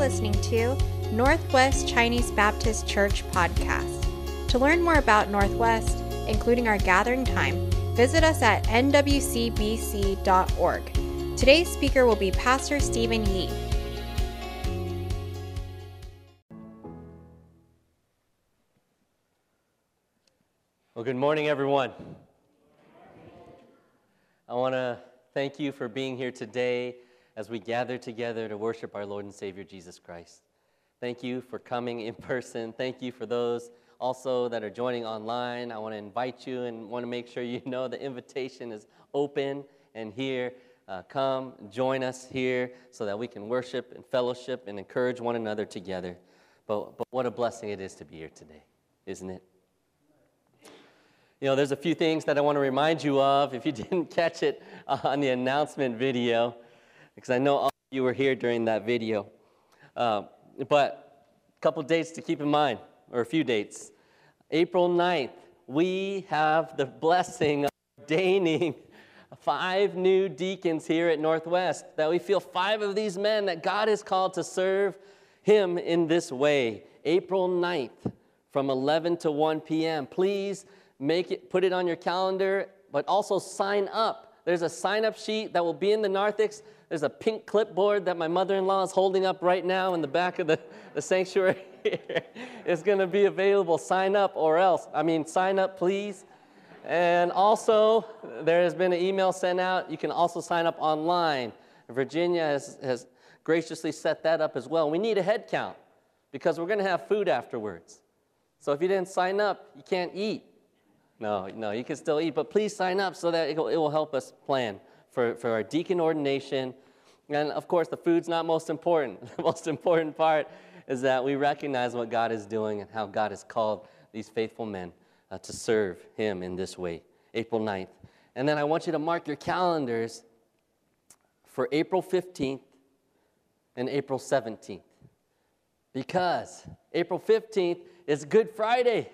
listening to Northwest Chinese Baptist Church podcast. To learn more about Northwest, including our gathering time, visit us at nwcbc.org. Today's speaker will be Pastor Stephen Yee. Well, good morning, everyone. I want to thank you for being here today as we gather together to worship our Lord and Savior Jesus Christ. Thank you for coming in person. Thank you for those also that are joining online. I want to invite you and want to make sure you know the invitation is open and here. Uh, come join us here so that we can worship and fellowship and encourage one another together. But, but what a blessing it is to be here today, isn't it? You know, there's a few things that I want to remind you of if you didn't catch it on the announcement video, because I know all of you were here during that video. Uh, but a couple dates to keep in mind, or a few dates. April 9th, we have the blessing of ordaining five new deacons here at Northwest, that we feel five of these men that God has called to serve Him in this way. April 9th from 11 to 1 p.m. Please make it, put it on your calendar, but also sign up. There's a sign up sheet that will be in the narthex. There's a pink clipboard that my mother in law is holding up right now in the back of the, the sanctuary. it's going to be available. Sign up or else. I mean, sign up, please. And also, there has been an email sent out. You can also sign up online. Virginia has, has graciously set that up as well. We need a head count because we're going to have food afterwards. So if you didn't sign up, you can't eat. No, no, you can still eat, but please sign up so that it will, help us plan for, for our deacon ordination. And of course, the food's not most important. The most important part is that we recognize what God is doing and how God has called these faithful men uh, to serve Him in this way. April 9th. And then I want you to mark your calendars for April 15th and April 17th. Because April 15th is Good Friday.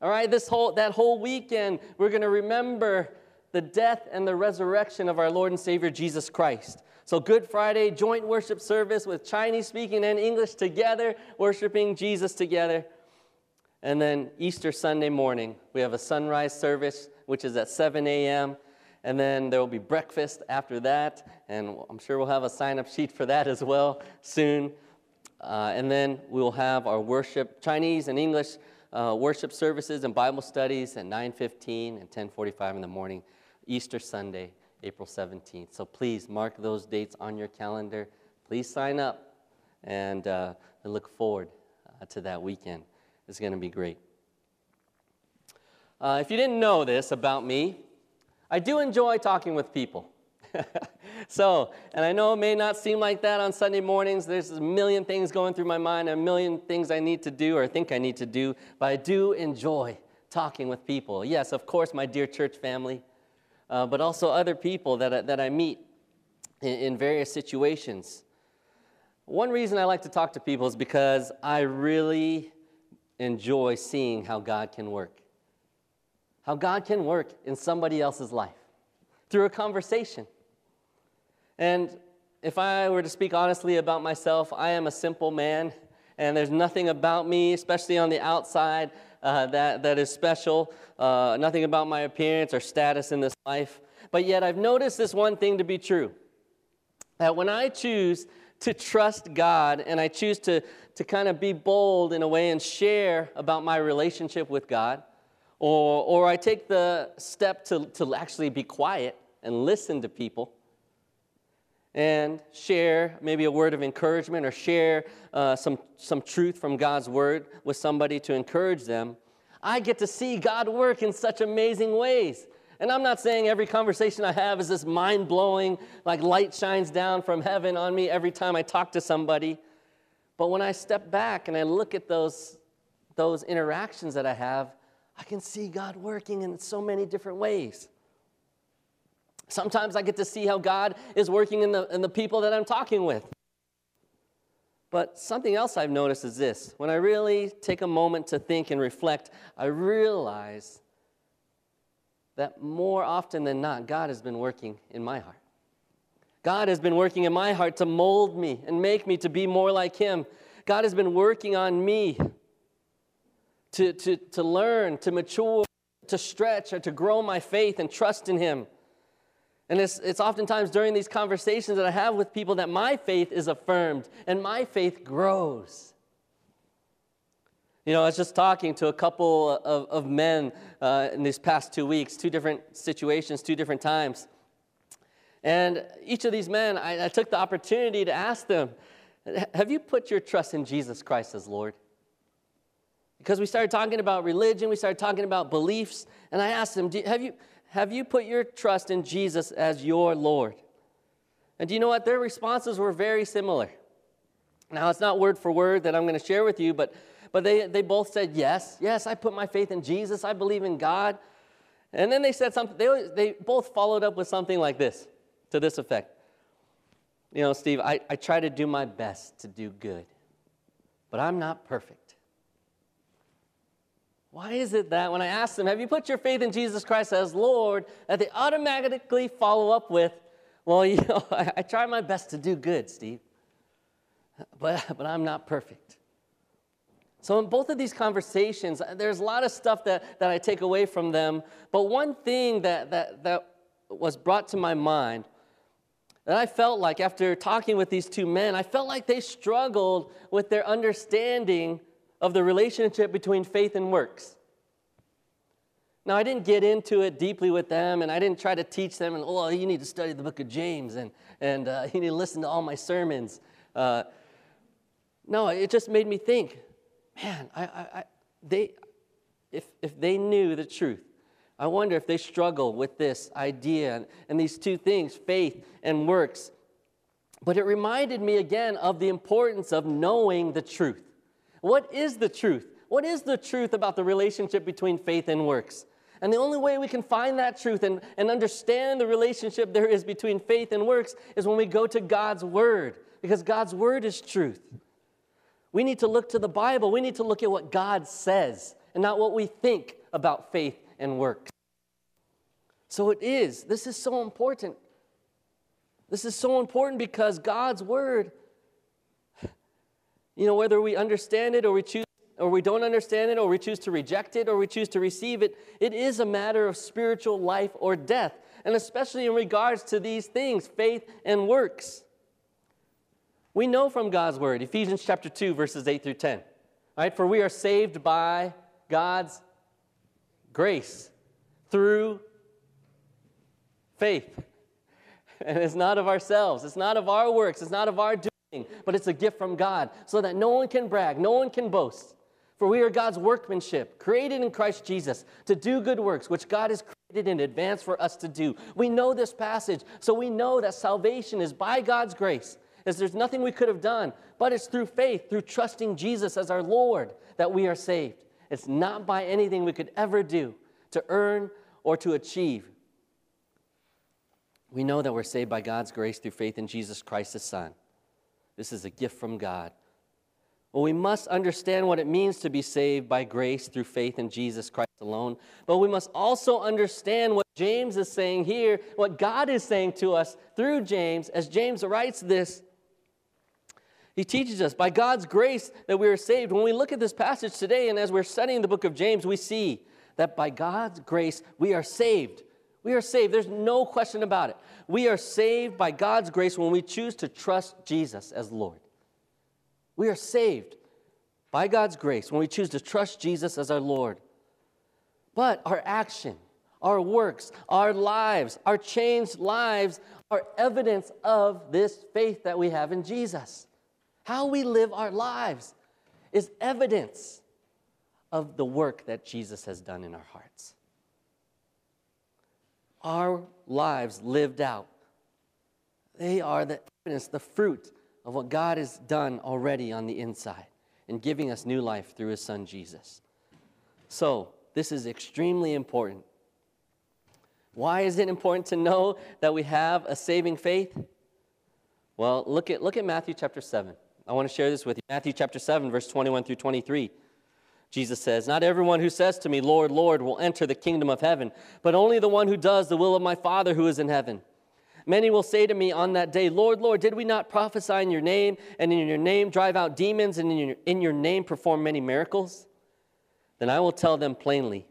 All right, this whole that whole weekend we're going to remember the death and the resurrection of our Lord and Savior Jesus Christ. So Good Friday joint worship service with Chinese speaking and English together, worshiping Jesus together. And then Easter Sunday morning, we have a sunrise service, which is at 7 a.m. And then there will be breakfast after that. And I'm sure we'll have a sign up sheet for that as well soon. Uh, and then we'll have our worship, Chinese and English uh, worship services and Bible studies at 9:15 and 10:45 in the morning, Easter Sunday, April 17th. So please mark those dates on your calendar. Please sign up, and uh, I look forward uh, to that weekend. It's going to be great. Uh, if you didn't know this about me, I do enjoy talking with people. so, and I know it may not seem like that on Sunday mornings. There's a million things going through my mind, a million things I need to do or think I need to do, but I do enjoy talking with people. Yes, of course, my dear church family, uh, but also other people that that I meet in, in various situations. One reason I like to talk to people is because I really enjoy seeing how God can work. How God can work in somebody else's life through a conversation. And if I were to speak honestly about myself, I am a simple man, and there's nothing about me, especially on the outside, uh, that, that is special. Uh, nothing about my appearance or status in this life. But yet, I've noticed this one thing to be true that when I choose to trust God and I choose to, to kind of be bold in a way and share about my relationship with God, or, or I take the step to, to actually be quiet and listen to people, and share maybe a word of encouragement or share uh, some, some truth from God's word with somebody to encourage them, I get to see God work in such amazing ways. And I'm not saying every conversation I have is this mind blowing, like light shines down from heaven on me every time I talk to somebody. But when I step back and I look at those, those interactions that I have, I can see God working in so many different ways. Sometimes I get to see how God is working in the, in the people that I'm talking with. But something else I've noticed is this when I really take a moment to think and reflect, I realize that more often than not, God has been working in my heart. God has been working in my heart to mold me and make me to be more like Him. God has been working on me to, to, to learn, to mature, to stretch, or to grow my faith and trust in Him. And it's, it's oftentimes during these conversations that I have with people that my faith is affirmed and my faith grows. You know, I was just talking to a couple of, of men uh, in these past two weeks, two different situations, two different times. And each of these men, I, I took the opportunity to ask them, Have you put your trust in Jesus Christ as Lord? Because we started talking about religion, we started talking about beliefs, and I asked them, have you, have you put your trust in Jesus as your Lord? And do you know what? Their responses were very similar. Now, it's not word for word that I'm going to share with you, but, but they, they both said, Yes, yes, I put my faith in Jesus. I believe in God. And then they said something, they, they both followed up with something like this, to this effect. You know, Steve, I, I try to do my best to do good, but I'm not perfect. Why is it that when I ask them, Have you put your faith in Jesus Christ as Lord, that they automatically follow up with, Well, you know, I, I try my best to do good, Steve, but, but I'm not perfect. So, in both of these conversations, there's a lot of stuff that, that I take away from them. But one thing that, that, that was brought to my mind that I felt like after talking with these two men, I felt like they struggled with their understanding of the relationship between faith and works. Now, I didn't get into it deeply with them, and I didn't try to teach them, and oh, you need to study the book of James, and, and uh, you need to listen to all my sermons. Uh, no, it just made me think, man, I, I, I, they, if, if they knew the truth, I wonder if they struggle with this idea and, and these two things, faith and works. But it reminded me again of the importance of knowing the truth. What is the truth? What is the truth about the relationship between faith and works? And the only way we can find that truth and, and understand the relationship there is between faith and works is when we go to God's Word, because God's Word is truth. We need to look to the Bible. We need to look at what God says and not what we think about faith and works. So it is. This is so important. This is so important because God's Word you know, whether we understand it or we choose or we don't understand it or we choose to reject it or we choose to receive it, it is a matter of spiritual life or death, and especially in regards to these things, faith and works. We know from God's word, Ephesians chapter 2 verses 8 through 10. Right? For we are saved by God's grace through faith. And it's not of ourselves, it's not of our works, it's not of our doing but it's a gift from God so that no one can brag, no one can boast. For we are God's workmanship, created in Christ Jesus to do good works, which God has created in advance for us to do. We know this passage, so we know that salvation is by God's grace, as there's nothing we could have done, but it's through faith, through trusting Jesus as our Lord, that we are saved. It's not by anything we could ever do to earn or to achieve. We know that we're saved by God's grace through faith in Jesus Christ, His Son. This is a gift from God. Well, we must understand what it means to be saved by grace through faith in Jesus Christ alone. But we must also understand what James is saying here, what God is saying to us through James, as James writes this. He teaches us by God's grace that we are saved. When we look at this passage today and as we're studying the book of James, we see that by God's grace we are saved. We are saved. There's no question about it. We are saved by God's grace when we choose to trust Jesus as Lord. We are saved by God's grace when we choose to trust Jesus as our Lord. But our action, our works, our lives, our changed lives are evidence of this faith that we have in Jesus. How we live our lives is evidence of the work that Jesus has done in our hearts our lives lived out. They are the evidence, the fruit of what God has done already on the inside in giving us new life through his son Jesus. So, this is extremely important. Why is it important to know that we have a saving faith? Well, look at, look at Matthew chapter 7. I want to share this with you. Matthew chapter 7, verse 21 through 23. Jesus says, Not everyone who says to me, Lord, Lord, will enter the kingdom of heaven, but only the one who does the will of my Father who is in heaven. Many will say to me on that day, Lord, Lord, did we not prophesy in your name, and in your name drive out demons, and in your, in your name perform many miracles? Then I will tell them plainly,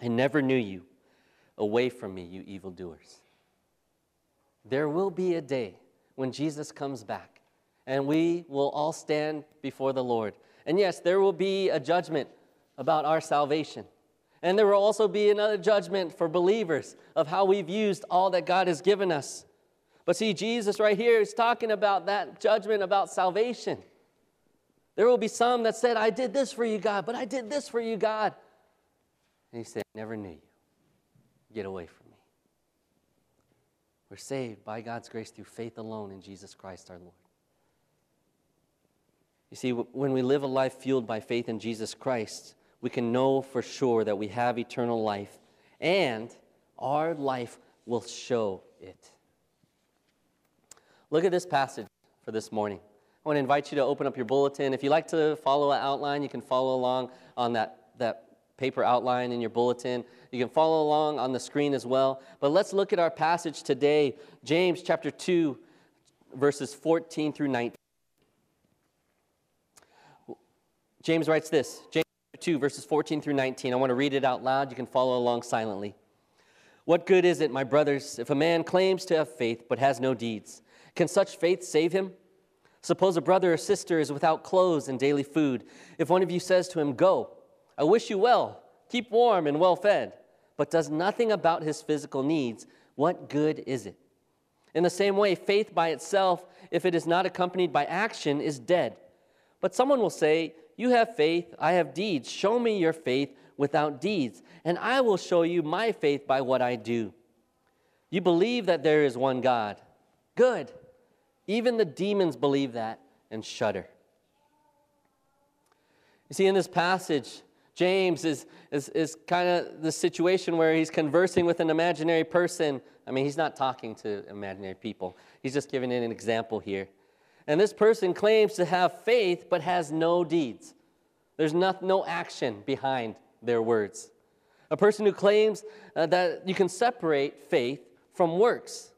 I never knew you. Away from me, you evildoers. There will be a day when Jesus comes back, and we will all stand before the Lord. And yes, there will be a judgment about our salvation. And there will also be another judgment for believers of how we've used all that God has given us. But see, Jesus right here is talking about that judgment about salvation. There will be some that said, I did this for you, God, but I did this for you, God. And he said, I never knew you. Get away from me. We're saved by God's grace through faith alone in Jesus Christ our Lord. You see, when we live a life fueled by faith in Jesus Christ, we can know for sure that we have eternal life, and our life will show it. Look at this passage for this morning. I want to invite you to open up your bulletin. If you like to follow an outline, you can follow along on that, that paper outline in your bulletin. You can follow along on the screen as well. But let's look at our passage today, James chapter 2, verses 14 through 19. James writes this James 2, verses 14 through 19. I want to read it out loud. You can follow along silently. What good is it, my brothers, if a man claims to have faith but has no deeds? Can such faith save him? Suppose a brother or sister is without clothes and daily food. If one of you says to him, Go, I wish you well, keep warm and well fed, but does nothing about his physical needs, what good is it? In the same way, faith by itself, if it is not accompanied by action, is dead. But someone will say, You have faith, I have deeds. Show me your faith without deeds, and I will show you my faith by what I do. You believe that there is one God. Good. Even the demons believe that and shudder. You see, in this passage, James is, is, is kind of the situation where he's conversing with an imaginary person. I mean, he's not talking to imaginary people, he's just giving an example here. And this person claims to have faith but has no deeds. There's not, no action behind their words. A person who claims uh, that you can separate faith from works.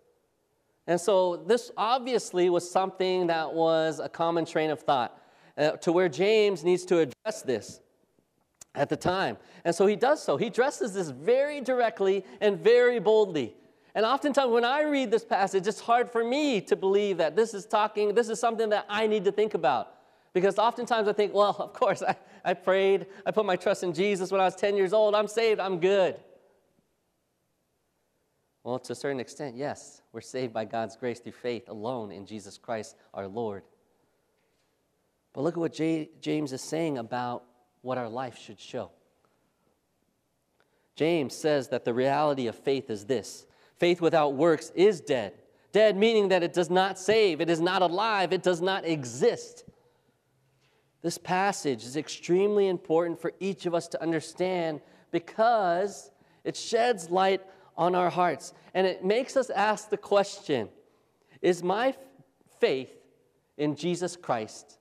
And so, this obviously was something that was a common train of thought uh, to where James needs to address this at the time. And so he does so. He addresses this very directly and very boldly. And oftentimes when I read this passage, it's hard for me to believe that this is talking, this is something that I need to think about. Because oftentimes I think, well, of course, I, I prayed, I put my trust in Jesus when I was 10 years old, I'm saved, I'm good. Well, to a certain extent, yes, we're saved by God's grace through faith alone in Jesus Christ our Lord. But look at what J- James is saying about what our life should show. James says that the reality of faith is this faith without works is dead. Dead meaning that it does not save, it is not alive, it does not exist. This passage is extremely important for each of us to understand because it sheds light on our hearts and it makes us ask the question Is my faith in Jesus Christ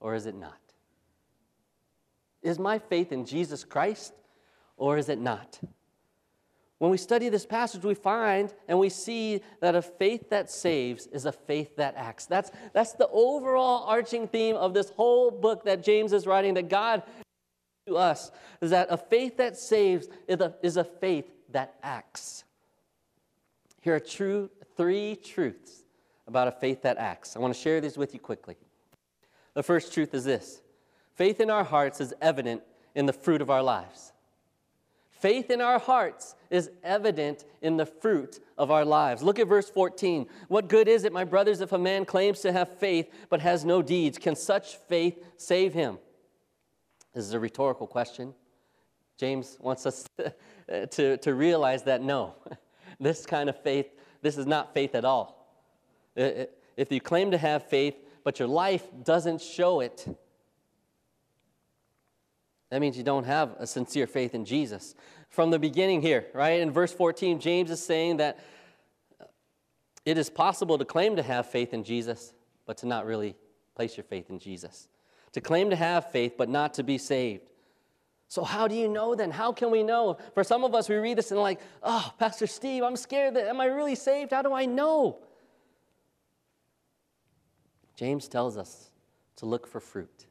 or is it not? Is my faith in Jesus Christ or is it not? When we study this passage, we find and we see that a faith that saves is a faith that acts. That's, that's the overall arching theme of this whole book that James is writing, that God to us is that a faith that saves is a, is a faith that acts. Here are true, three truths about a faith that acts. I want to share these with you quickly. The first truth is this Faith in our hearts is evident in the fruit of our lives. Faith in our hearts is evident in the fruit of our lives. Look at verse 14. What good is it, my brothers, if a man claims to have faith but has no deeds? Can such faith save him? This is a rhetorical question. James wants us to, to, realize that no, this kind of faith, this is not faith at all. If you claim to have faith, but your life doesn't show it, that means you don't have a sincere faith in Jesus. From the beginning here, right, in verse 14, James is saying that it is possible to claim to have faith in Jesus, but to not really place your faith in Jesus. To claim to have faith, but not to be saved. So, how do you know then? How can we know? For some of us, we read this and, like, oh, Pastor Steve, I'm scared that, am I really saved? How do I know? James tells us to look for fruit.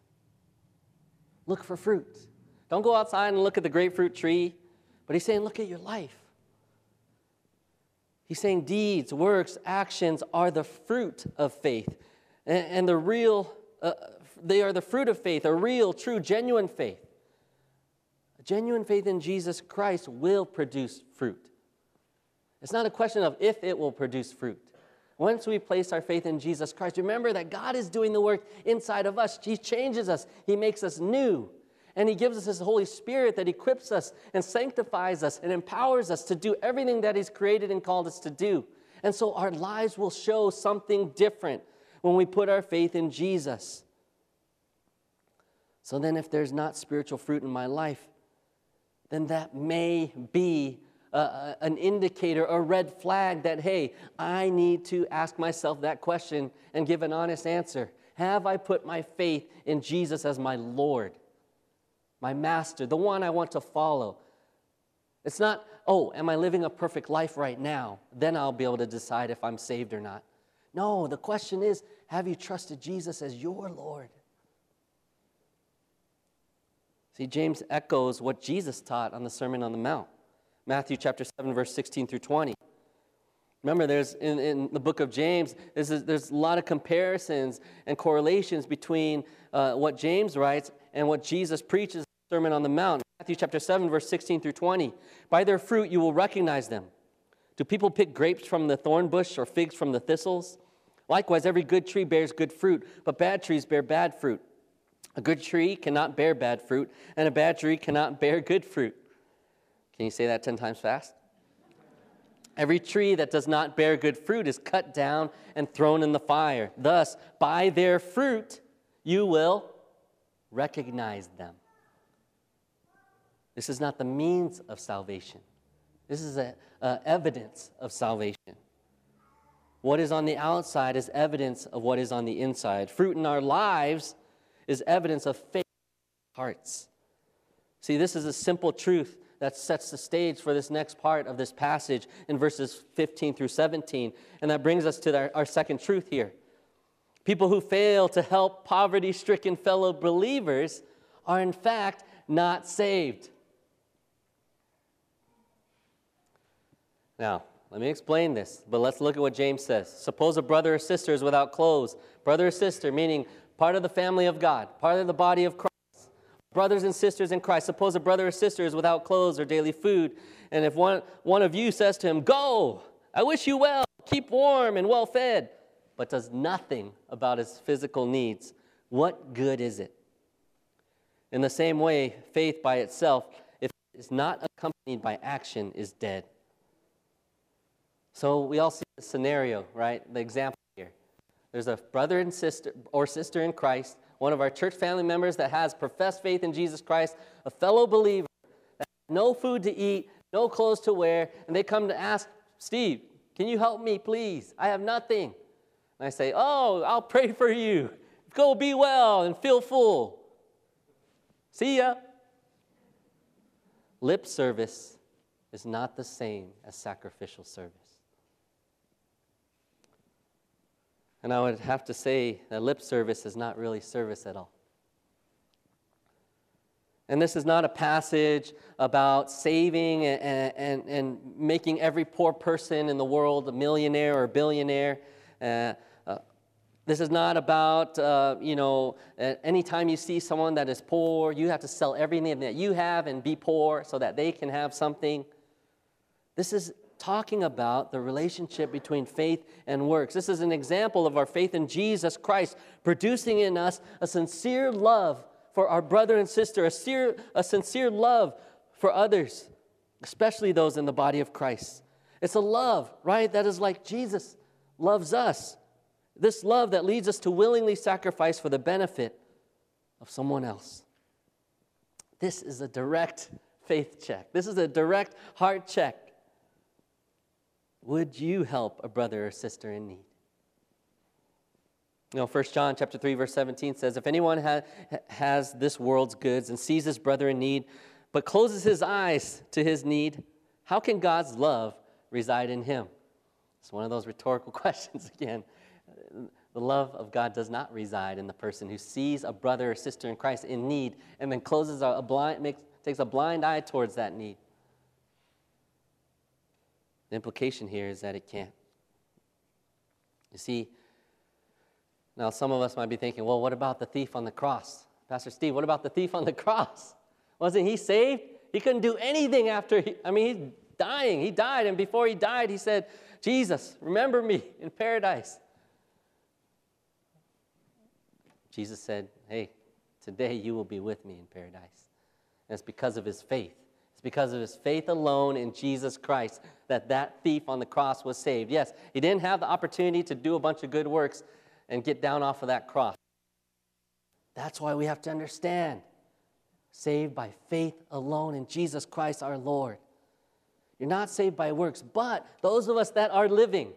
Look for fruit. Don't go outside and look at the grapefruit tree, but he's saying, look at your life. He's saying deeds, works, actions are the fruit of faith. And, and the real, uh, they are the fruit of faith, a real, true, genuine faith. A genuine faith in Jesus Christ will produce fruit. It's not a question of if it will produce fruit. Once we place our faith in Jesus Christ, remember that God is doing the work inside of us. He changes us, He makes us new. And He gives us His Holy Spirit that equips us and sanctifies us and empowers us to do everything that He's created and called us to do. And so our lives will show something different when we put our faith in Jesus. So then, if there's not spiritual fruit in my life, then that may be an indicator, a red flag that, hey, I need to ask myself that question and give an honest answer. Have I put my faith in Jesus as my Lord? my master, the one I want to follow. It's not, oh, am I living a perfect life right now? Then I'll be able to decide if I'm saved or not. No, the question is, have you trusted Jesus as your Lord? See, James echoes what Jesus taught on the Sermon on the Mount. Matthew chapter 7, verse 16 through 20. Remember, there's in, in the book of James, there's, there's a lot of comparisons and correlations between uh, what James writes and what Jesus preaches in the Sermon on the Mount, Matthew chapter 7, verse 16 through 20. By their fruit you will recognize them. Do people pick grapes from the thorn bush or figs from the thistles? Likewise, every good tree bears good fruit, but bad trees bear bad fruit. A good tree cannot bear bad fruit, and a bad tree cannot bear good fruit. Can you say that 10 times fast? Every tree that does not bear good fruit is cut down and thrown in the fire. Thus, by their fruit, you will recognize them. This is not the means of salvation. This is a, a evidence of salvation. What is on the outside is evidence of what is on the inside. Fruit in our lives is evidence of faith hearts. See, this is a simple truth that sets the stage for this next part of this passage in verses 15 through 17. And that brings us to our, our second truth here. People who fail to help poverty stricken fellow believers are, in fact, not saved. Now, let me explain this, but let's look at what James says. Suppose a brother or sister is without clothes. Brother or sister, meaning part of the family of God, part of the body of Christ. Brothers and sisters in Christ. Suppose a brother or sister is without clothes or daily food. And if one, one of you says to him, Go, I wish you well, keep warm and well fed, but does nothing about his physical needs, what good is it? In the same way, faith by itself, if it is not accompanied by action, is dead. So we all see the scenario, right? The example here. There's a brother and sister or sister in Christ, one of our church family members that has professed faith in Jesus Christ, a fellow believer, that has no food to eat, no clothes to wear, and they come to ask, Steve, can you help me, please? I have nothing. And I say, Oh, I'll pray for you. Go be well and feel full. See ya. Lip service is not the same as sacrificial service. And I would have to say that lip service is not really service at all. And this is not a passage about saving and, and, and making every poor person in the world a millionaire or a billionaire. Uh, uh, this is not about, uh, you know, anytime you see someone that is poor, you have to sell everything that you have and be poor so that they can have something. This is talking about the relationship between faith and works. This is an example of our faith in Jesus Christ producing in us a sincere love for our brother and sister, a sincere, a sincere love for others, especially those in the body of Christ. It's a love, right, that is like Jesus loves us. This love that leads us to willingly sacrifice for the benefit of someone else. This is a direct faith check. This is a direct heart check. Would you help a brother or sister in need? You know, 1 John chapter 3, verse 17 says, If anyone ha- has this world's goods and sees his brother in need, but closes his eyes to his need, how can God's love reside in him? It's one of those rhetorical questions again. The love of God does not reside in the person who sees a brother or sister in Christ in need and then closes a blind, makes, takes a blind eye towards that need. The implication here is that it can't. You see, now some of us might be thinking, well, what about the thief on the cross? Pastor Steve, what about the thief on the cross? Wasn't he saved? He couldn't do anything after, he, I mean, he's dying. He died, and before he died, he said, Jesus, remember me in paradise. Jesus said, Hey, today you will be with me in paradise. And it's because of his faith. Because of his faith alone in Jesus Christ that that thief on the cross was saved. Yes, he didn't have the opportunity to do a bunch of good works and get down off of that cross. That's why we have to understand saved by faith alone in Jesus Christ our Lord. You're not saved by works, but those of us that are living,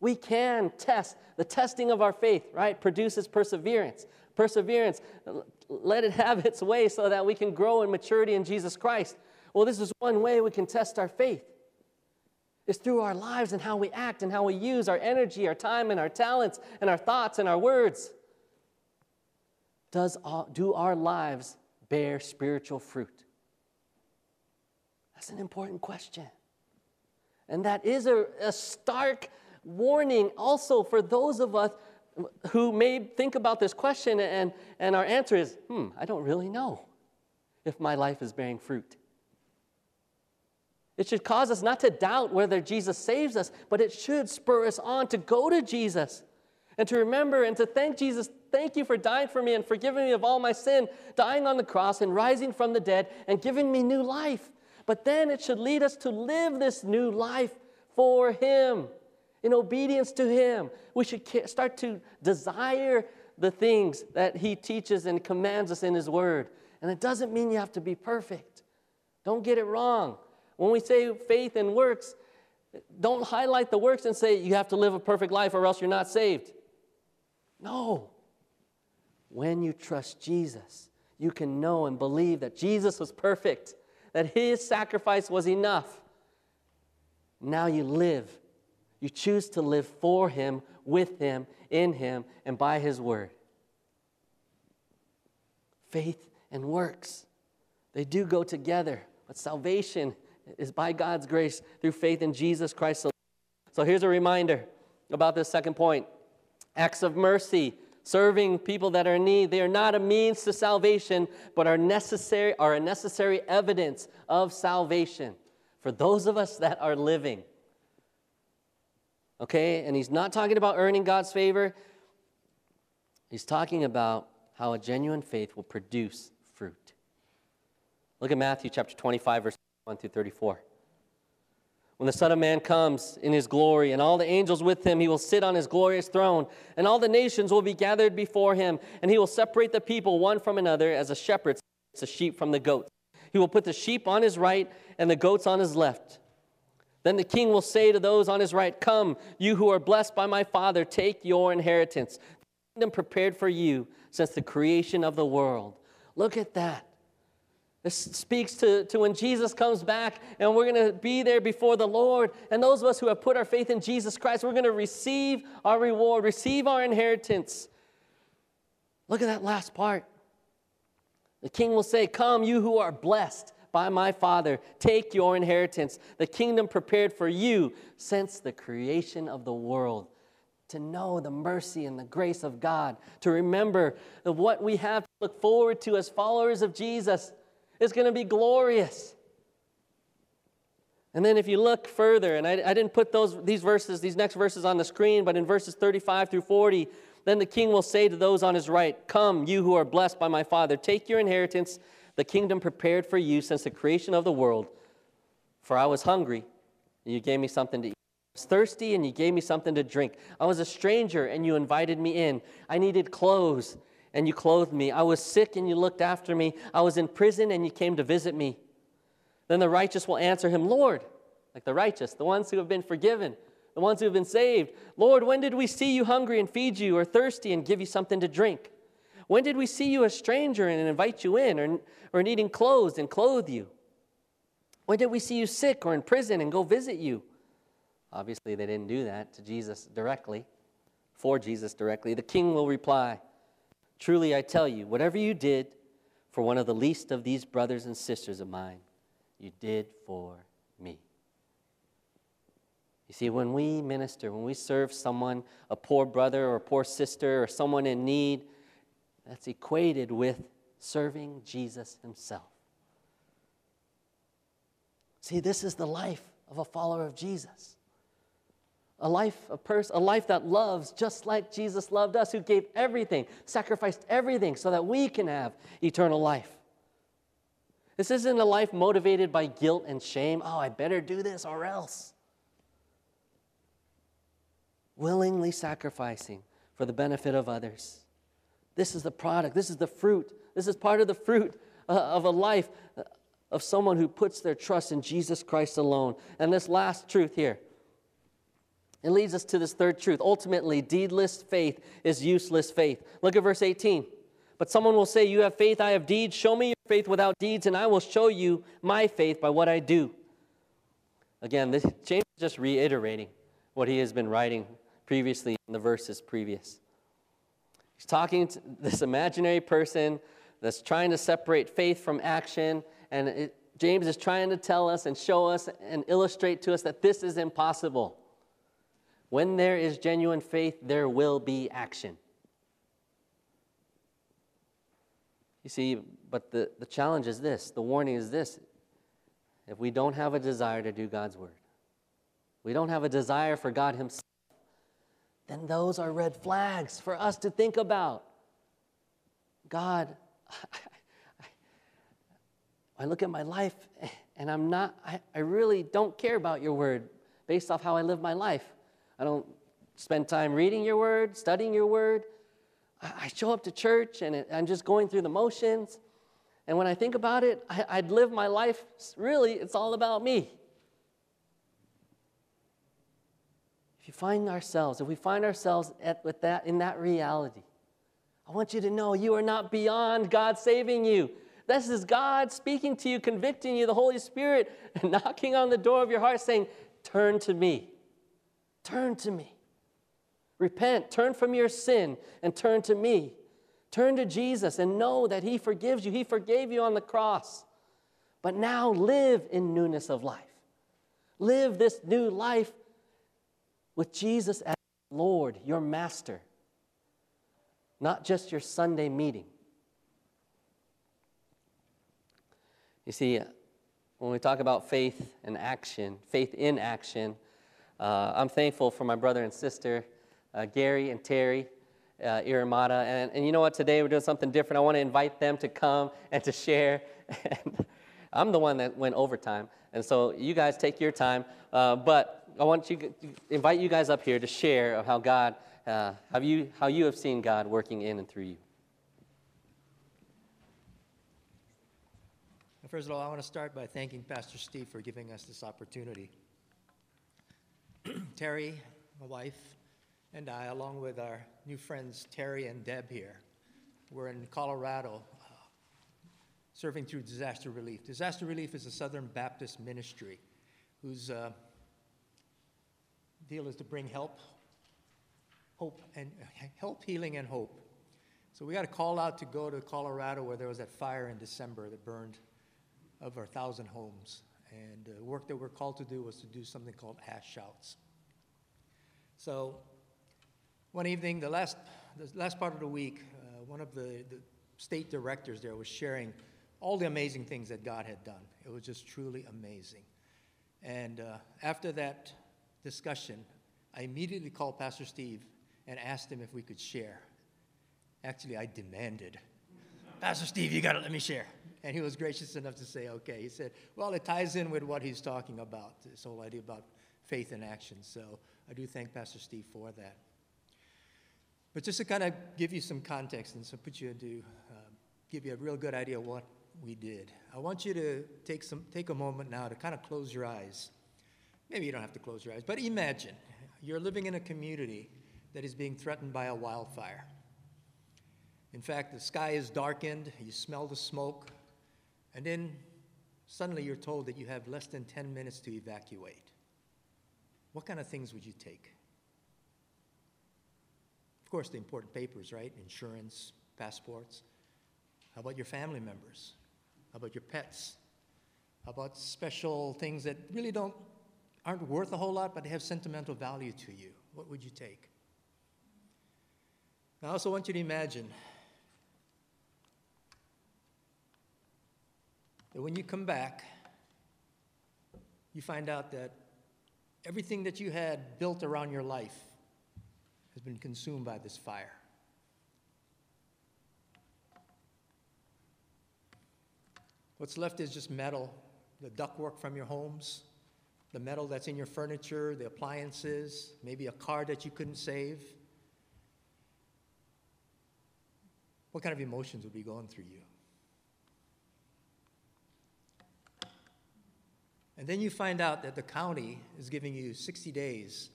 we can test. The testing of our faith, right, produces perseverance. Perseverance, let it have its way so that we can grow in maturity in Jesus Christ. Well, this is one way we can test our faith. It's through our lives and how we act and how we use our energy, our time, and our talents, and our thoughts and our words. Does do our lives bear spiritual fruit? That's an important question. And that is a, a stark warning also for those of us who may think about this question and, and our answer is, hmm, I don't really know if my life is bearing fruit. It should cause us not to doubt whether Jesus saves us, but it should spur us on to go to Jesus and to remember and to thank Jesus. Thank you for dying for me and forgiving me of all my sin, dying on the cross and rising from the dead and giving me new life. But then it should lead us to live this new life for Him in obedience to Him. We should start to desire the things that He teaches and commands us in His Word. And it doesn't mean you have to be perfect. Don't get it wrong. When we say faith and works, don't highlight the works and say you have to live a perfect life or else you're not saved. No. When you trust Jesus, you can know and believe that Jesus was perfect, that his sacrifice was enough. Now you live you choose to live for Him, with Him, in Him, and by His word. Faith and works, they do go together, but salvation is by God's grace through faith in Jesus Christ. So here's a reminder about this second point acts of mercy serving people that are in need they are not a means to salvation but are necessary are a necessary evidence of salvation for those of us that are living Okay? And he's not talking about earning God's favor. He's talking about how a genuine faith will produce fruit. Look at Matthew chapter 25, verse 1 through 34. When the Son of Man comes in his glory, and all the angels with him, he will sit on his glorious throne, and all the nations will be gathered before him, and he will separate the people one from another as a shepherd separates the sheep from the goats. He will put the sheep on his right and the goats on his left. Then the king will say to those on his right, Come, you who are blessed by my Father, take your inheritance, the kingdom prepared for you since the creation of the world. Look at that. This speaks to, to when Jesus comes back and we're going to be there before the Lord. And those of us who have put our faith in Jesus Christ, we're going to receive our reward, receive our inheritance. Look at that last part. The king will say, Come, you who are blessed by my Father. Take your inheritance, the kingdom prepared for you since the creation of the world. To know the mercy and the grace of God, to remember that what we have to look forward to as followers of Jesus is going to be glorious. And then if you look further, and I, I, didn't put those, these verses, these next verses on the screen, but in verses 35 through 40, then the king will say to those on his right, Come, you who are blessed by my Father, take your inheritance the kingdom prepared for you since the creation of the world. For I was hungry, and you gave me something to eat. I was thirsty, and you gave me something to drink. I was a stranger, and you invited me in. I needed clothes, and you clothed me. I was sick, and you looked after me. I was in prison, and you came to visit me. Then the righteous will answer him, Lord, like the righteous, the ones who have been forgiven. the ones who have been saved. Lord, when did we see you hungry and feed you, or thirsty and give you something to drink? When did we see you a stranger and invite you in, or, or needing clothes and clothe you? When did we see you sick or in prison and go visit you? Obviously, they didn't do that to Jesus directly, for Jesus directly. The king will reply, Truly, I tell you, whatever you did for one of the least of these brothers and sisters of mine, you did for me. You see, when we minister, when we serve someone, a poor brother or a poor sister or someone in need, that's equated with serving Jesus himself. See, this is the life of a follower of Jesus. A life, a person, a life that loves just like Jesus loved us, who gave everything, sacrificed everything so that we can have eternal life. This isn't a life motivated by guilt and shame. Oh, I better do this or else. Willingly sacrificing for the benefit of others. This is the product, this is the fruit, this is part of the fruit uh, of a life uh, of someone who puts their trust in Jesus Christ alone. And this last truth here, it leads us to this third truth. Ultimately, deedless faith is useless faith. Look at verse 18. But someone will say, You have faith, I have deeds. Show me your faith without deeds, and I will show you my faith by what I do. Again, this, James is just reiterating what he has been writing previously in the verses previous. He's talking to this imaginary person that's trying to separate faith from action, and it, James is trying to tell us and show us and illustrate to us that this is impossible. When there is genuine faith, there will be action. You see, but the, the challenge is this the warning is this. If we don't have a desire to do God's word, we don't have a desire for God Himself, then those are red flags for us to think about. God, I look at my life and I'm not, I, I really don't care about your word based off how I live my life. I don't spend time reading your word, studying your word. I show up to church and it, I'm just going through the motions. And when I think about it, I, would live my life, really, it's all about me. If you find ourselves, if we find ourselves at, with that, in that reality, I want you to know you are not beyond God saving you. This is God speaking to you, convicting you, the Holy Spirit knocking on the door of your heart saying, Turn to me. Turn to me. Repent, turn from your sin, and turn to me. Turn to Jesus and know that He forgives you. He forgave you on the cross. But now live in newness of life. Live this new life with Jesus as Lord, your master, not just your Sunday meeting. You see, when we talk about faith and action, faith in action, uh, I'm thankful for my brother and sister uh, Gary and Terry uh, Iramata. And, and you know what? Today we're doing something different. I want to invite them to come and to share. And I'm the one that went overtime. And so you guys take your time. Uh, but I want to invite you guys up here to share of how God, uh, you, how you have seen God working in and through you. First of all, I want to start by thanking Pastor Steve for giving us this opportunity. Terry, my wife, and I, along with our new friends Terry and Deb here, we're in Colorado uh, serving through disaster relief. Disaster relief is a Southern Baptist ministry whose uh, deal is to bring help, hope, and uh, help, healing, and hope. So we got a call out to go to Colorado where there was that fire in December that burned over a thousand homes. And the work that we're called to do was to do something called ash outs. So one evening, the last, the last part of the week, uh, one of the, the state directors there was sharing all the amazing things that God had done. It was just truly amazing. And uh, after that discussion, I immediately called Pastor Steve and asked him if we could share. Actually, I demanded, Pastor Steve, you got to let me share. And he was gracious enough to say, okay. He said, well, it ties in with what he's talking about, this whole idea about faith in action. So I do thank Pastor Steve for that. But just to kind of give you some context and so put you into, uh, give you a real good idea of what we did, I want you to take, some, take a moment now to kind of close your eyes. Maybe you don't have to close your eyes, but imagine. you're living in a community that is being threatened by a wildfire. In fact, the sky is darkened, you smell the smoke, and then suddenly you're told that you have less than 10 minutes to evacuate. What kind of things would you take? Of course, the important papers, right? Insurance, passports. How about your family members? How about your pets? How about special things that really don't aren't worth a whole lot, but they have sentimental value to you? What would you take? I also want you to imagine that when you come back, you find out that everything that you had built around your life has been consumed by this fire. What's left is just metal, the ductwork from your homes, the metal that's in your furniture, the appliances, maybe a car that you couldn't save. What kind of emotions would be going through you? And then you find out that the county is giving you 60 days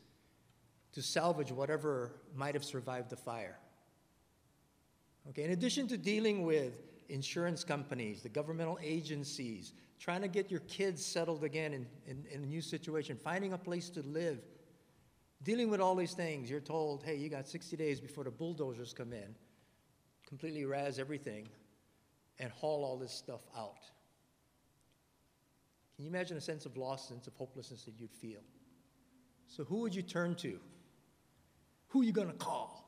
to salvage whatever might have survived the fire. Okay, in addition to dealing with insurance companies, the governmental agencies, trying to get your kids settled again in, in, in, a new situation, finding a place to live, dealing with all these things, you're told, hey, you got 60 days before the bulldozers come in completely razz everything, and haul all this stuff out. Can you imagine a sense of loss, a sense of hopelessness that you'd feel? So, who would you turn to? Who are you going to call?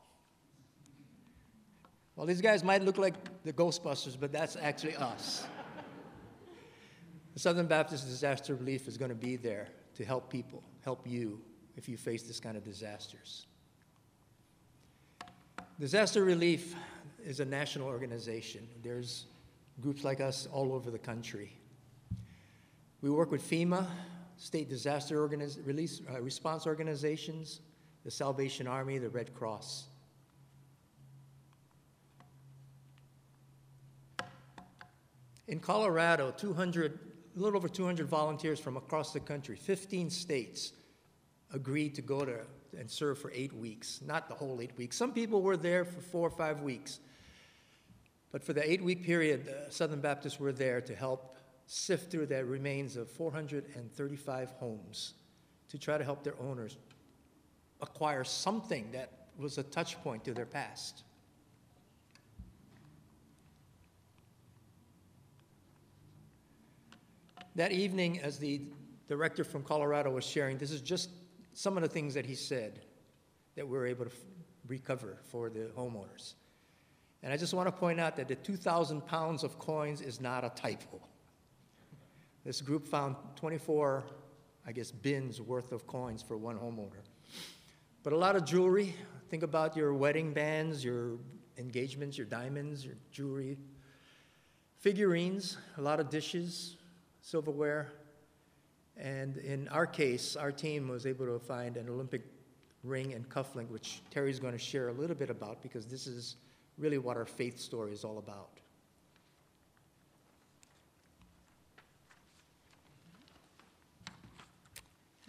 Well, these guys might look like the Ghostbusters, but that's actually us. The Southern Baptist Disaster Relief is going to be there to help people, help you if you face this kind of disasters. Disaster relief is a national organization. There's groups like us all over the country. We work with FEMA, state disaster organiz- release, uh, response organizations, the Salvation Army, the Red Cross. In Colorado, 200, a little over 200 volunteers from across the country, 15 states, agreed to go to and serve for eight weeks. Not the whole eight weeks. Some people were there for four or five weeks. But for the eight week period, the Southern Baptists were there to help sift through the remains of 435 homes to try to help their owners acquire something that was a touch point to their past. That evening, as the director from Colorado was sharing, this is just some of the things that he said that we were able to recover for the homeowners. And I just want to point out that the 2,000 pounds of coins is not a typo. This group found 24, I guess, bins worth of coins for one homeowner. But a lot of jewelry. Think about your wedding bands, your engagements, your diamonds, your jewelry. Figurines, a lot of dishes, silverware. And in our case, our team was able to find an Olympic ring and cufflink, which Terry's going to share a little bit about because this is really what our faith story is all about.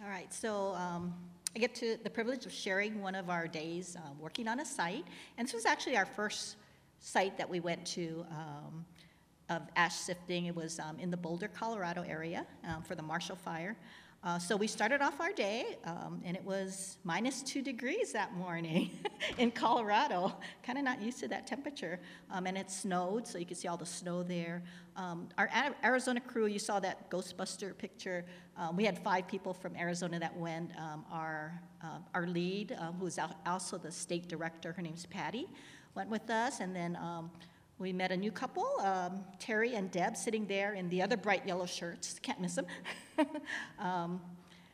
All right, so um, I get to the privilege of sharing one of our days um, working on a site. And this was actually our first site that we went to um, of ash sifting. It was um, in the Boulder, Colorado area um, for the Marshall Fire. Uh, so we started off our day, um, and it was minus two degrees that morning in Colorado. Kind of not used to that temperature. Um, and it snowed, so you can see all the snow there. Um, our Arizona crew, you saw that Ghostbuster picture. Um, we had five people from Arizona that went. Um, our, uh, our lead, um, who is also the state director, her name's Patty, went with us. And then we met a new couple, um, Terry and Deb, sitting there in the other bright yellow shirts. Can't miss them. um,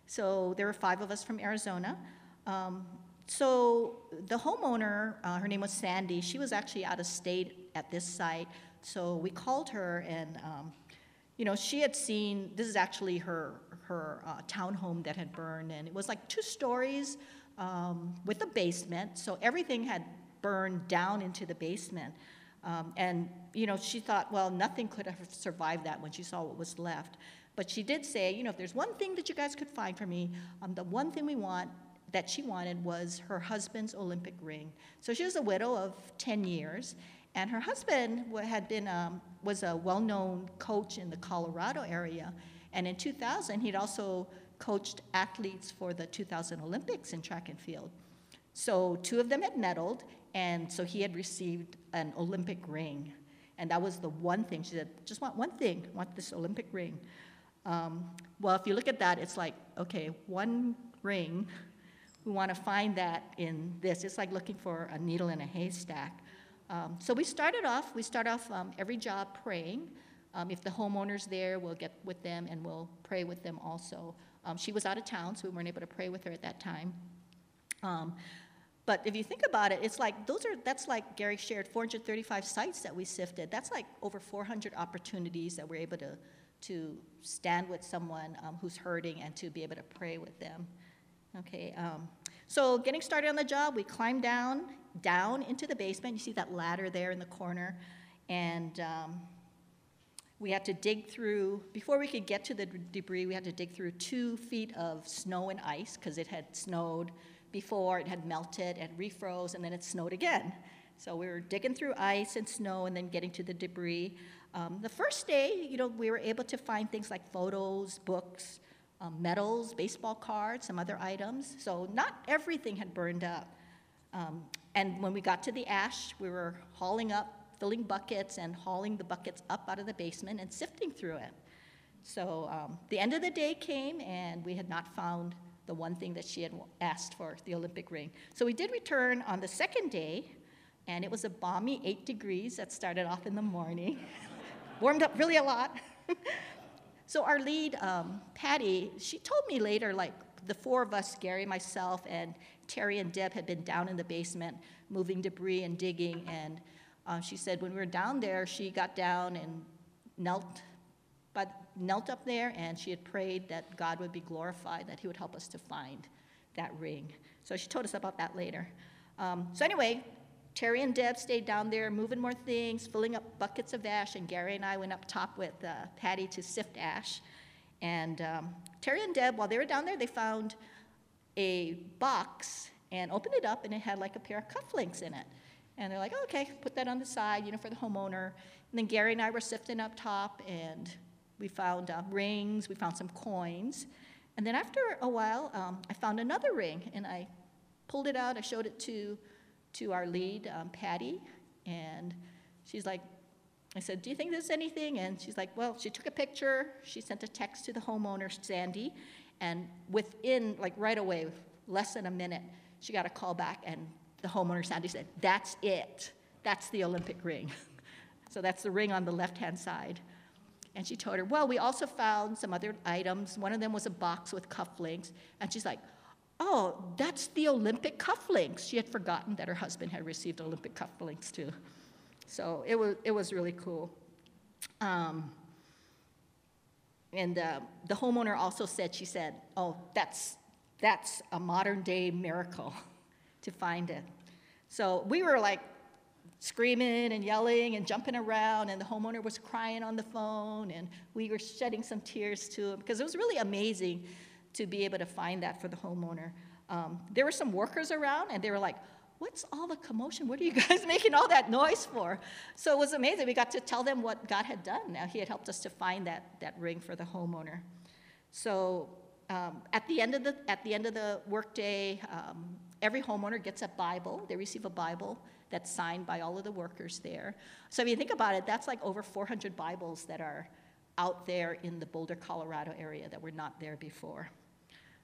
so there were five of us from Arizona. Um, so the homeowner, uh, her name was Sandy, she was actually out of state at this site. So we called her, and um, you know, she had seen this is actually her her uh, townhome that had burned, and it was like two stories um, with a basement. So everything had burned down into the basement. Um, and, you know, she thought, well, nothing could have survived that when she saw what was left. But she did say, you know, if there's one thing that you guys could find for me, um, the one thing we want that she wanted was her husband's Olympic ring. So she was a widow of 10 years, and her husband had been, um, was a well known coach in the Colorado area. And in 2000, he'd also coached athletes for the 2000 Olympics in track and field. So two of them had medaled, and so he had received an Olympic ring. And that was the one thing. She said, just want one thing, want this Olympic ring. Um, well, if you look at that, it's like, okay, one ring, we want to find that in this. It's like looking for a needle in a haystack. Um, so we started off, we start off um, every job praying. Um, if the homeowner's there, we'll get with them and we'll pray with them also. Um, she was out of town, so we weren't able to pray with her at that time. But if you think about it, it's like those are that's like Gary shared 435 sites that we sifted. That's like over 400 opportunities that we're able to to stand with someone um, who's hurting and to be able to pray with them. Okay, um, so getting started on the job, we climbed down down into the basement. You see that ladder there in the corner, and um, we had to dig through, before we could get to the debris, we had to dig through two feet of snow and ice because it had snowed before, it had melted, and refroze, and then it snowed again. So we were digging through ice and snow and then getting to the debris. Um, the first day, you know, we were able to find things like photos, books, um, medals, baseball cards, some other items. So not everything had burned up. Um, and when we got to the ash, we were hauling up, filling buckets and hauling the buckets up out of the basement and sifting through it. So um, the end of the day came, and we had not found the one thing that she had asked for, the Olympic ring. So we did return on the second day, and it was a balmy eight degrees that started off in the morning. Warmed up really a lot. So our lead, um, Patty, she told me later, like the four of us, Gary, myself, and Terry and Deb had been down in the basement moving debris and digging. And uh, she said when we were down there, she got down and knelt, but knelt up there, and she had prayed that God would be glorified, that He would help us to find that ring. So she told us about that later. Um, so anyway, Terry and Deb stayed down there moving more things, filling up buckets of ash, and Gary and I went up top with uh, Patty to sift ash. And um, Terry and Deb, while they were down there, they found a box and opened it up, and it had like a pair of cufflinks in it. And they're like, oh, okay, put that on the side, you know, for the homeowner. And then Gary and I were sifting up top, and we found uh, rings, we found some coins. And then after a while, um, I found another ring, and I pulled it out, I showed it to to our lead, um, Patty, and she's like, I said, Do you think there's anything? And she's like, Well, she took a picture, she sent a text to the homeowner, Sandy, and within, like right away, less than a minute, she got a call back, and the homeowner, Sandy, said, That's it. That's the Olympic ring. so that's the ring on the left hand side. And she told her, Well, we also found some other items. One of them was a box with cufflinks. And she's like, oh, that's the Olympic cufflinks. She had forgotten that her husband had received Olympic cufflinks too. So it was, it was really cool. Um, and uh, the homeowner also said, she said, oh, that's, that's a modern day miracle to find it. So we were like screaming and yelling and jumping around, and the homeowner was crying on the phone, and we were shedding some tears too, because it was really amazing to be able to find that for the homeowner. Um, there were some workers around, and they were like, What's all the commotion? What are you guys making all that noise for? So it was amazing. We got to tell them what God had done. Now, He had helped us to find that, that ring for the homeowner. So um, at, the end of the, at the end of the workday, um, every homeowner gets a Bible. They receive a Bible that's signed by all of the workers there. So if you think about it, that's like over 400 Bibles that are out there in the Boulder, Colorado area that were not there before.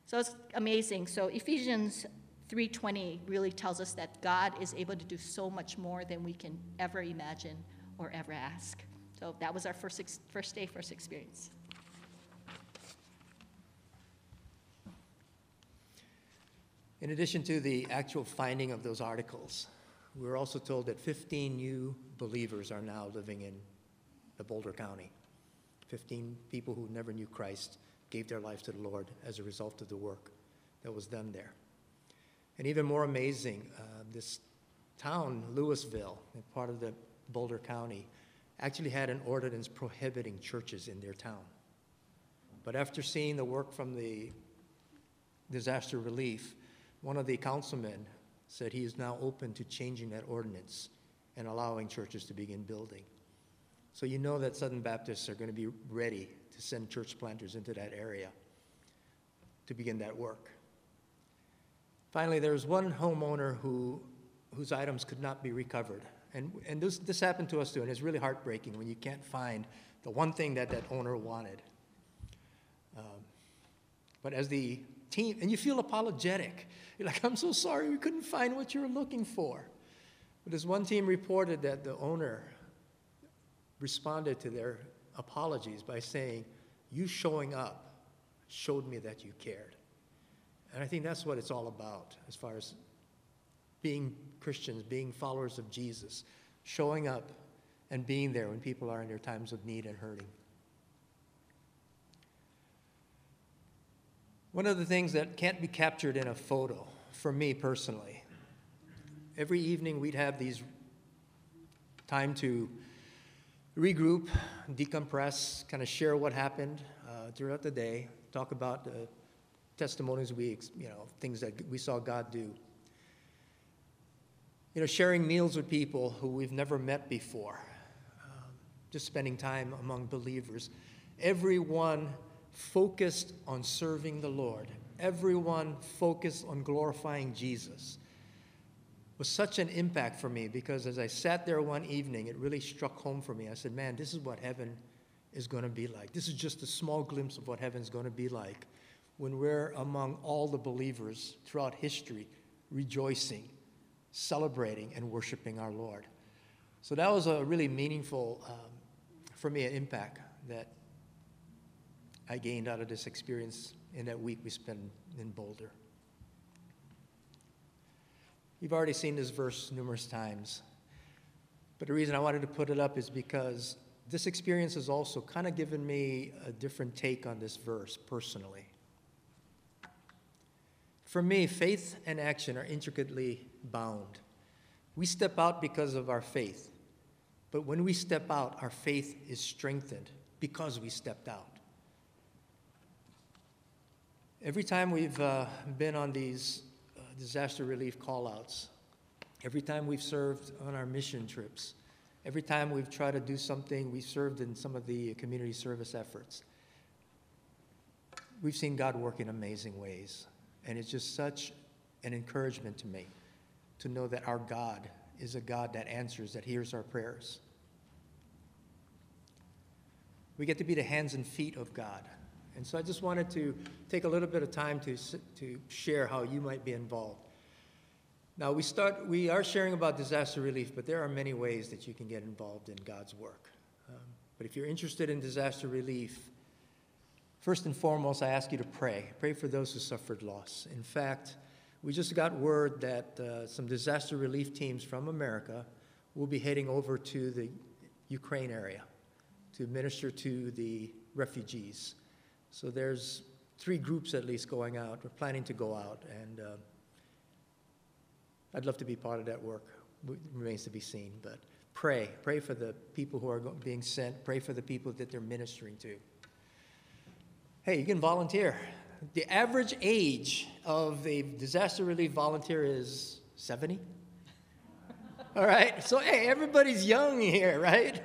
So it's amazing. So Ephesians 3:20 really tells us that God is able to do so much more than we can ever imagine or ever ask. So that was our first ex- first day, first experience. In addition to the actual finding of those articles, we were also told that 15 new believers are now living in the Boulder County. 15 people who never knew Christ gave their life to the Lord as a result of the work that was done there. And even more amazing, uh, this town, Louisville, part of the Boulder County, actually had an ordinance prohibiting churches in their town. But after seeing the work from the disaster relief, one of the councilmen said he is now open to changing that ordinance and allowing churches to begin building. So you know that Southern Baptists are going to be ready to send church planters into that area to begin that work. Finally, there was one homeowner who, whose items could not be recovered. And, and this, this happened to us too, and it's really heartbreaking when you can't find the one thing that that owner wanted. Um, but as the team, and you feel apologetic. You're like, I'm so sorry we couldn't find what you were looking for. But as one team reported that the owner responded to their apologies by saying, You showing up showed me that you cared. And I think that's what it's all about as far as being Christians, being followers of Jesus, showing up and being there when people are in their times of need and hurting. One of the things that can't be captured in a photo, for me personally, every evening we'd have these time to regroup, decompress, kind of share what happened uh, throughout the day, talk about the testimonies we, you know, things that we saw God do. You know, sharing meals with people who we've never met before, um, just spending time among believers. Everyone focused on serving the Lord, everyone focused on glorifying Jesus was such an impact for me because as I sat there one evening, it really struck home for me. I said, Man, this is what heaven is going to be like. This is just a small glimpse of what heaven's going to be like when we're among all the believers throughout history, rejoicing, celebrating, and worshiping our Lord. So that was a really meaningful, um, for me, an impact that I gained out of this experience in that week we spent in Boulder. You've already seen this verse numerous times. But the reason I wanted to put it up is because this experience has also kind of given me a different take on this verse personally. For me, faith and action are intricately bound. We step out because of our faith, but when we step out, our faith is strengthened because we stepped out. Every time we've uh, been on these uh, disaster relief callouts, every time we've served on our mission trips, every time we've tried to do something, we've served in some of the community service efforts. We've seen God work in amazing ways. And it's just such an encouragement to me to know that our God is a God that answers, that hears our prayers. We get to be the hands and feet of God. And so I just wanted to take a little bit of time to, to share how you might be involved. Now, we, start, we are sharing about disaster relief, but there are many ways that you can get involved in God's work. Um, but if you're interested in disaster relief, first and foremost, I ask you to pray. Pray for those who suffered loss. In fact, we just got word that uh, some disaster relief teams from America will be heading over to the Ukraine area to minister to the refugees. So there's three groups at least going out. We're planning to go out, and uh, I'd love to be part of that work. It remains to be seen, but pray. Pray for the people who are being sent. Pray for the people that they're ministering to. Hey, you can volunteer. The average age of a disaster relief volunteer is 70. All right, so hey, everybody's young here, right?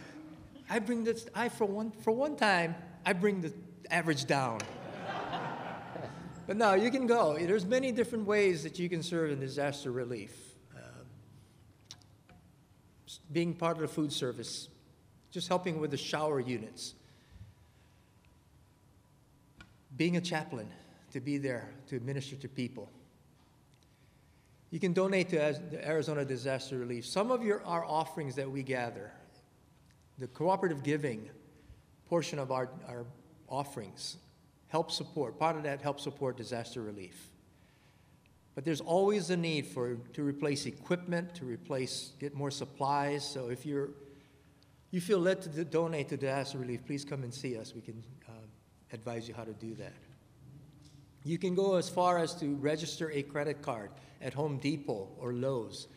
I bring this. I for one for one time I bring the average down. but no, you can go. There's many different ways that you can serve in disaster relief. Uh, being part of the food service, just helping with the shower units, being a chaplain to be there to minister to people. You can donate to Arizona Disaster Relief. Some of your, our offerings that we gather, the cooperative giving portion of our, our offerings help support, part of that help support disaster relief. But there's always a need for to replace equipment, to replace, get more supplies. So if you're you feel led to donate to disaster relief, please come and see us. We can uh, advise you how to do that. You can go as far as to register a credit card at Home Depot or Lowe's.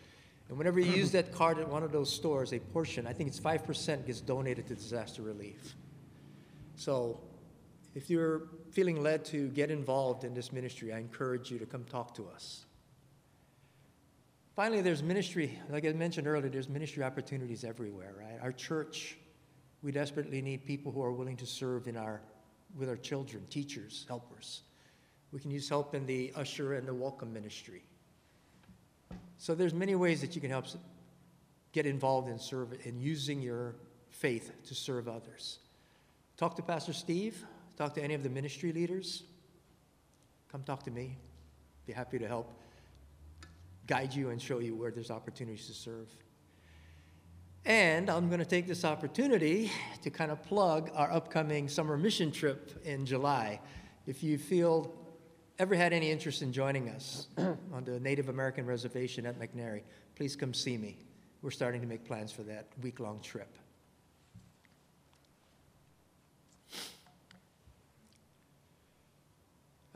And whenever you use that card at one of those stores, a portion, I think it's 5%, gets donated to disaster relief. So If you're feeling led to get involved in this ministry, I encourage you to come talk to us. Finally, there's ministry, like I mentioned earlier, there's ministry opportunities everywhere, right? Our church, we desperately need people who are willing to serve in our, with our children, teachers, helpers. We can use help in the usher and the welcome ministry. So there's many ways that you can help get involved in serve in using your faith to serve others. Talk to Pastor Steve, talk to any of the ministry leaders. Come talk to me. Be happy to help guide you and show you where there's opportunities to serve. And I'm going to take this opportunity to kind of plug our upcoming summer mission trip in July. If you feel ever had any interest in joining us on the Native American reservation at McNary, please come see me. We're starting to make plans for that week long trip.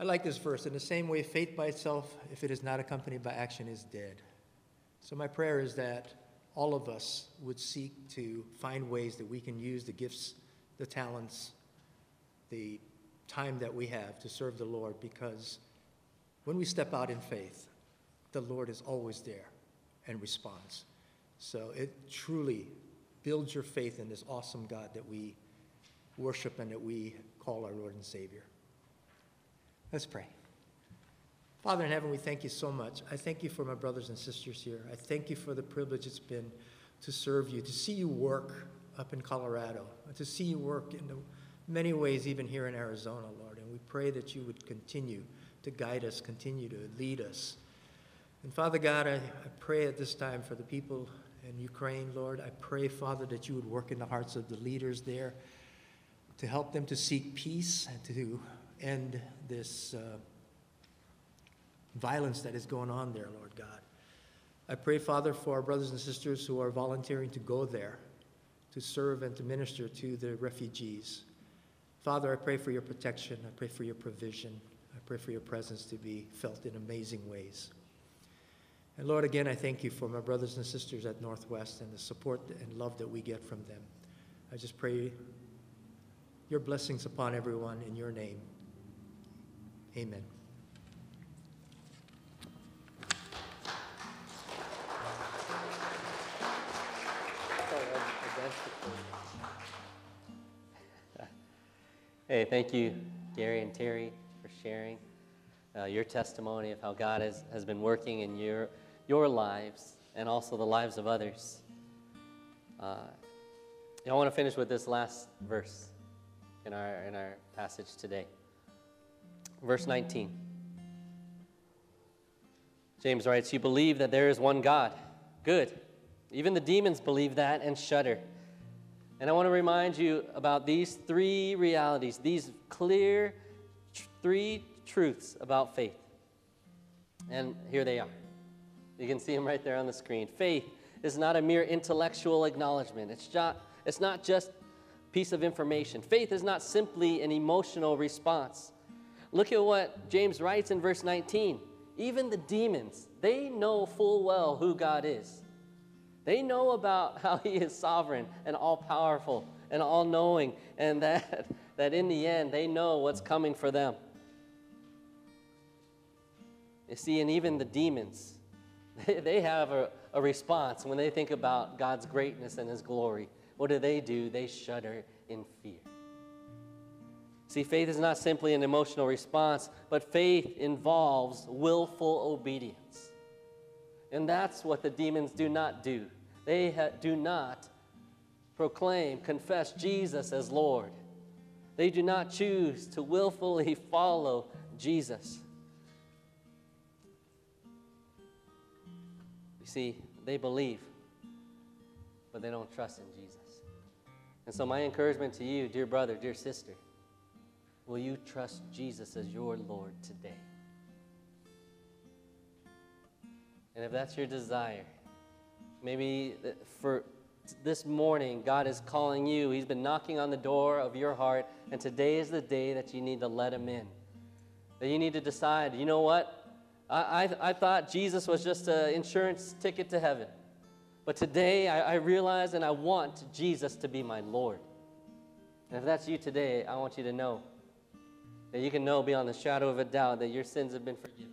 I like this verse. In the same way, faith by itself, if it is not accompanied by action, is dead. So, my prayer is that all of us would seek to find ways that we can use the gifts, the talents, the time that we have to serve the Lord because when we step out in faith, the Lord is always there and responds. So it truly builds your faith in this awesome God that we worship and that we call our Lord and Savior. Let's pray. Father in heaven, we thank you so much. I thank you for my brothers and sisters here. I thank you for the privilege it's been to serve you, to see you work up in Colorado, to see you work in many ways, even here in Arizona, Lord. And we pray that you would continue to guide us, continue to lead us. And Father God, I, I pray at this time for the people in Ukraine, Lord. I pray, Father, that you would work in the hearts of the leaders there to help them to seek peace and to end this uh, violence that is going on there, Lord God. I pray, Father, for our brothers and sisters who are volunteering to go there to serve and to minister to the refugees. Father, I pray for your protection. I pray for your provision. I pray for your presence to be felt in amazing ways. And Lord, again, I thank you for my brothers and sisters at Northwest and the support and love that we get from them. I just pray your blessings upon everyone in your name. Amen. Hey, thank you, Gary and Terry, for sharing uh, your testimony of how God has, has been working in your, your lives and also the lives of others. Uh, I want to finish with this last verse in our, in our passage today. Verse 19. James writes, You believe that there is one God. Good. Even the demons believe that and shudder. And I want to remind you about these three realities, these clear tr- three truths about faith. And here they are. You can see them right there on the screen. Faith is not a mere intellectual acknowledgement. It's it's not just piece of information. Faith is not simply an emotional response. Look at what James writes in verse 19. Even the demons, they know full well who God is. They know about how He is sovereign and all powerful and all knowing, and that, that in the end, they know what's coming for them. You see, and even the demons, they, they have a, a response when they think about God's greatness and His glory. What do they do? They shudder in fear. See, faith is not simply an emotional response, but faith involves willful obedience. And that's what the demons do not do. They ha- do not proclaim, confess Jesus as Lord. They do not choose to willfully follow Jesus. You see, they believe, but they don't trust in Jesus. And so, my encouragement to you, dear brother, dear sister, will you trust Jesus as your Lord today? And if that's your desire, maybe for this morning, God is calling you. He's been knocking on the door of your heart, and today is the day that you need to let Him in. That you need to decide, you know what? I, I, I thought Jesus was just an insurance ticket to heaven. But today I, I realize and I want Jesus to be my Lord. And if that's you today, I want you to know That you can know beyond the shadow of a doubt that your sins have been forgiven.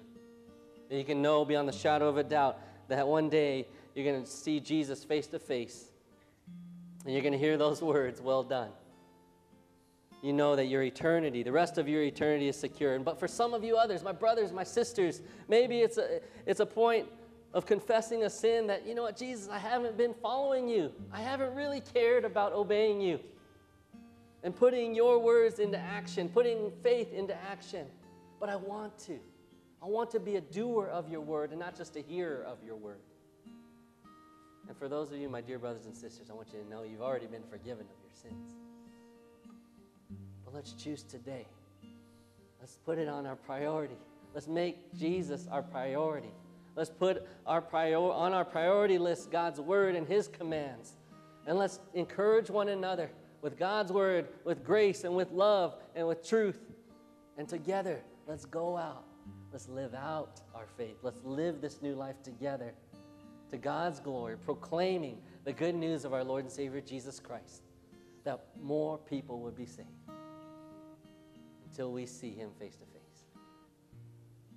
That you can know beyond the shadow of a doubt that one day you're going to see Jesus face to face. And you're going to hear those words, well done. You know that your eternity, the rest of your eternity is secure. But for some of you others, my brothers, my sisters, maybe it's a, it's a point of confessing a sin that, you know what, Jesus, I haven't been following you. I haven't really cared about obeying you and putting your words into action, putting faith into action. But I want to. I want to be a doer of your word and not just a hearer of your word. And for those of you, my dear brothers and sisters, I want you to know you've already been forgiven of your sins. But let's choose today. Let's put it on our priority. Let's make Jesus our priority. Let's put our prior- on our priority list God's word and his commands. And let's encourage one another with God's word, with grace, and with love, and with truth. And together, let's go out. Let's live out our faith. Let's live this new life together to God's glory, proclaiming the good news of our Lord and Savior Jesus Christ, that more people would be saved until we see him face to face.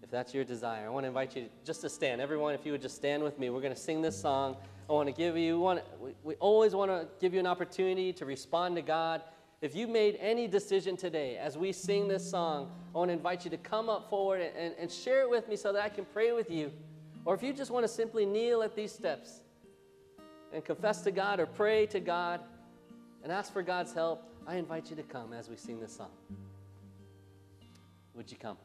If that's your desire, I want to invite you just to stand. Everyone, if you would just stand with me, we're going to sing this song. I want to give you, we, we, we always want to give you an opportunity to respond to God. If you made any decision today as we sing this song, I want to invite you to come up forward and, and, and share it with me so that I can pray with you. Or if you just want to simply kneel at these steps and confess to God or pray to God and ask for God's help, I invite you to come as we sing this song. Would you come?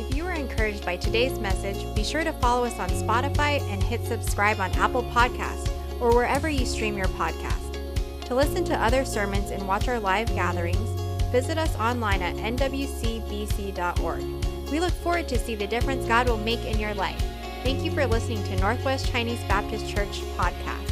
If you were encouraged by today's message, be sure to follow us on Spotify and hit subscribe on Apple Podcasts or wherever you stream your podcast. To listen to other sermons and watch our live gatherings, visit us online at nwcbc.org. We look forward to see the difference God will make in your life. Thank you for listening to Northwest Chinese Baptist Church podcast.